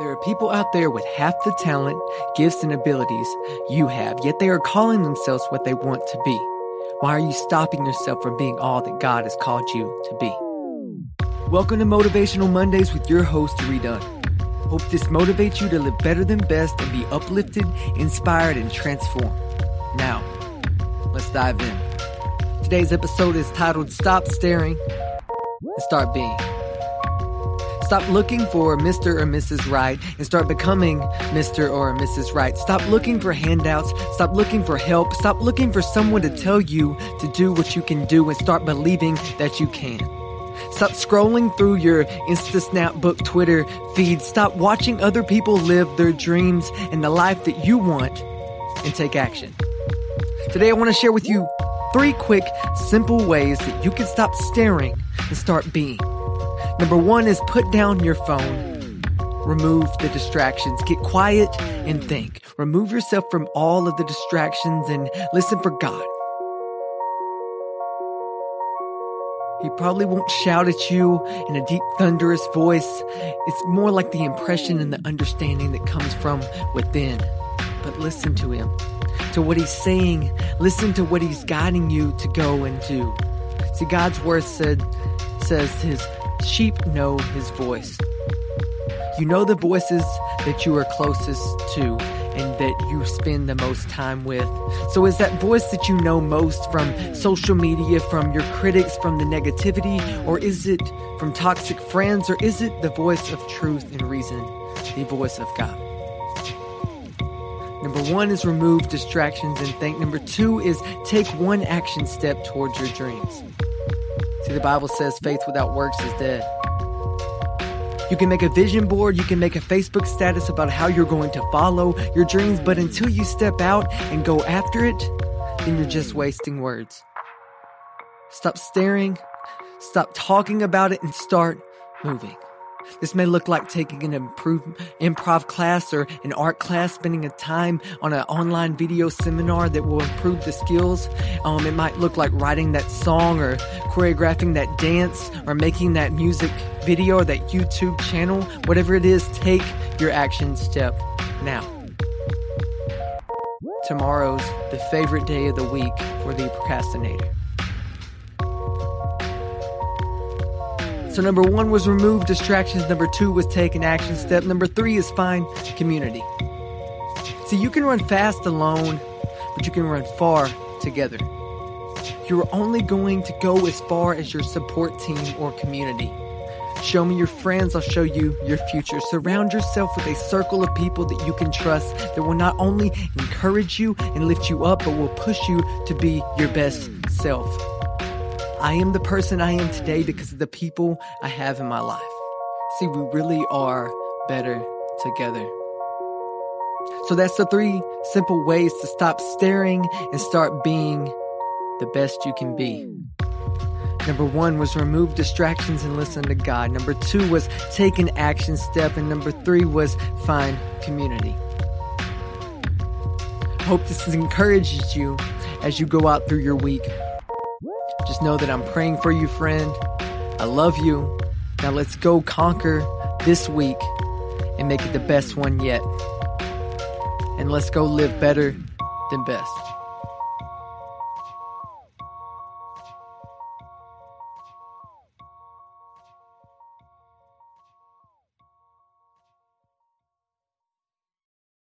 There are people out there with half the talent, gifts, and abilities you have, yet they are calling themselves what they want to be. Why are you stopping yourself from being all that God has called you to be? Welcome to Motivational Mondays with your host, Redone. Hope this motivates you to live better than best and be uplifted, inspired, and transformed. Now, let's dive in. Today's episode is titled Stop Staring and Start Being. Stop looking for Mr. or Mrs. Right and start becoming Mr. or Mrs. Right. Stop looking for handouts. Stop looking for help. Stop looking for someone to tell you to do what you can do and start believing that you can. Stop scrolling through your Insta Snapbook Twitter feed. Stop watching other people live their dreams and the life that you want and take action. Today I want to share with you three quick, simple ways that you can stop staring and start being. Number one is put down your phone. Remove the distractions. Get quiet and think. Remove yourself from all of the distractions and listen for God. He probably won't shout at you in a deep, thunderous voice. It's more like the impression and the understanding that comes from within. But listen to him, to what he's saying. Listen to what he's guiding you to go and do. See, God's word said, says his sheep know his voice. You know the voices that you are closest to and that you spend the most time with. So, is that voice that you know most from social media, from your critics, from the negativity, or is it from toxic friends, or is it the voice of truth and reason, the voice of God? Number one is remove distractions and think. Number two is take one action step towards your dreams. See, the Bible says faith without works is dead. You can make a vision board, you can make a Facebook status about how you're going to follow your dreams, but until you step out and go after it, then you're just wasting words. Stop staring, stop talking about it, and start moving. This may look like taking an improve, improv class or an art class, spending a time on an online video seminar that will improve the skills. Um, it might look like writing that song or choreographing that dance or making that music video or that YouTube channel. Whatever it is, take your action step now. Tomorrow's the favorite day of the week for the procrastinator. So number one was remove distractions. Number two was take an action step. Number three is find community. See, you can run fast alone, but you can run far together. You're only going to go as far as your support team or community. Show me your friends, I'll show you your future. Surround yourself with a circle of people that you can trust that will not only encourage you and lift you up, but will push you to be your best self. I am the person I am today because of the people I have in my life. See, we really are better together. So that's the three simple ways to stop staring and start being the best you can be. Number one was remove distractions and listen to God. Number two was take an action step. And number three was find community. Hope this encourages you as you go out through your week. Just know that I'm praying for you, friend. I love you. Now let's go conquer this week and make it the best one yet. And let's go live better than best.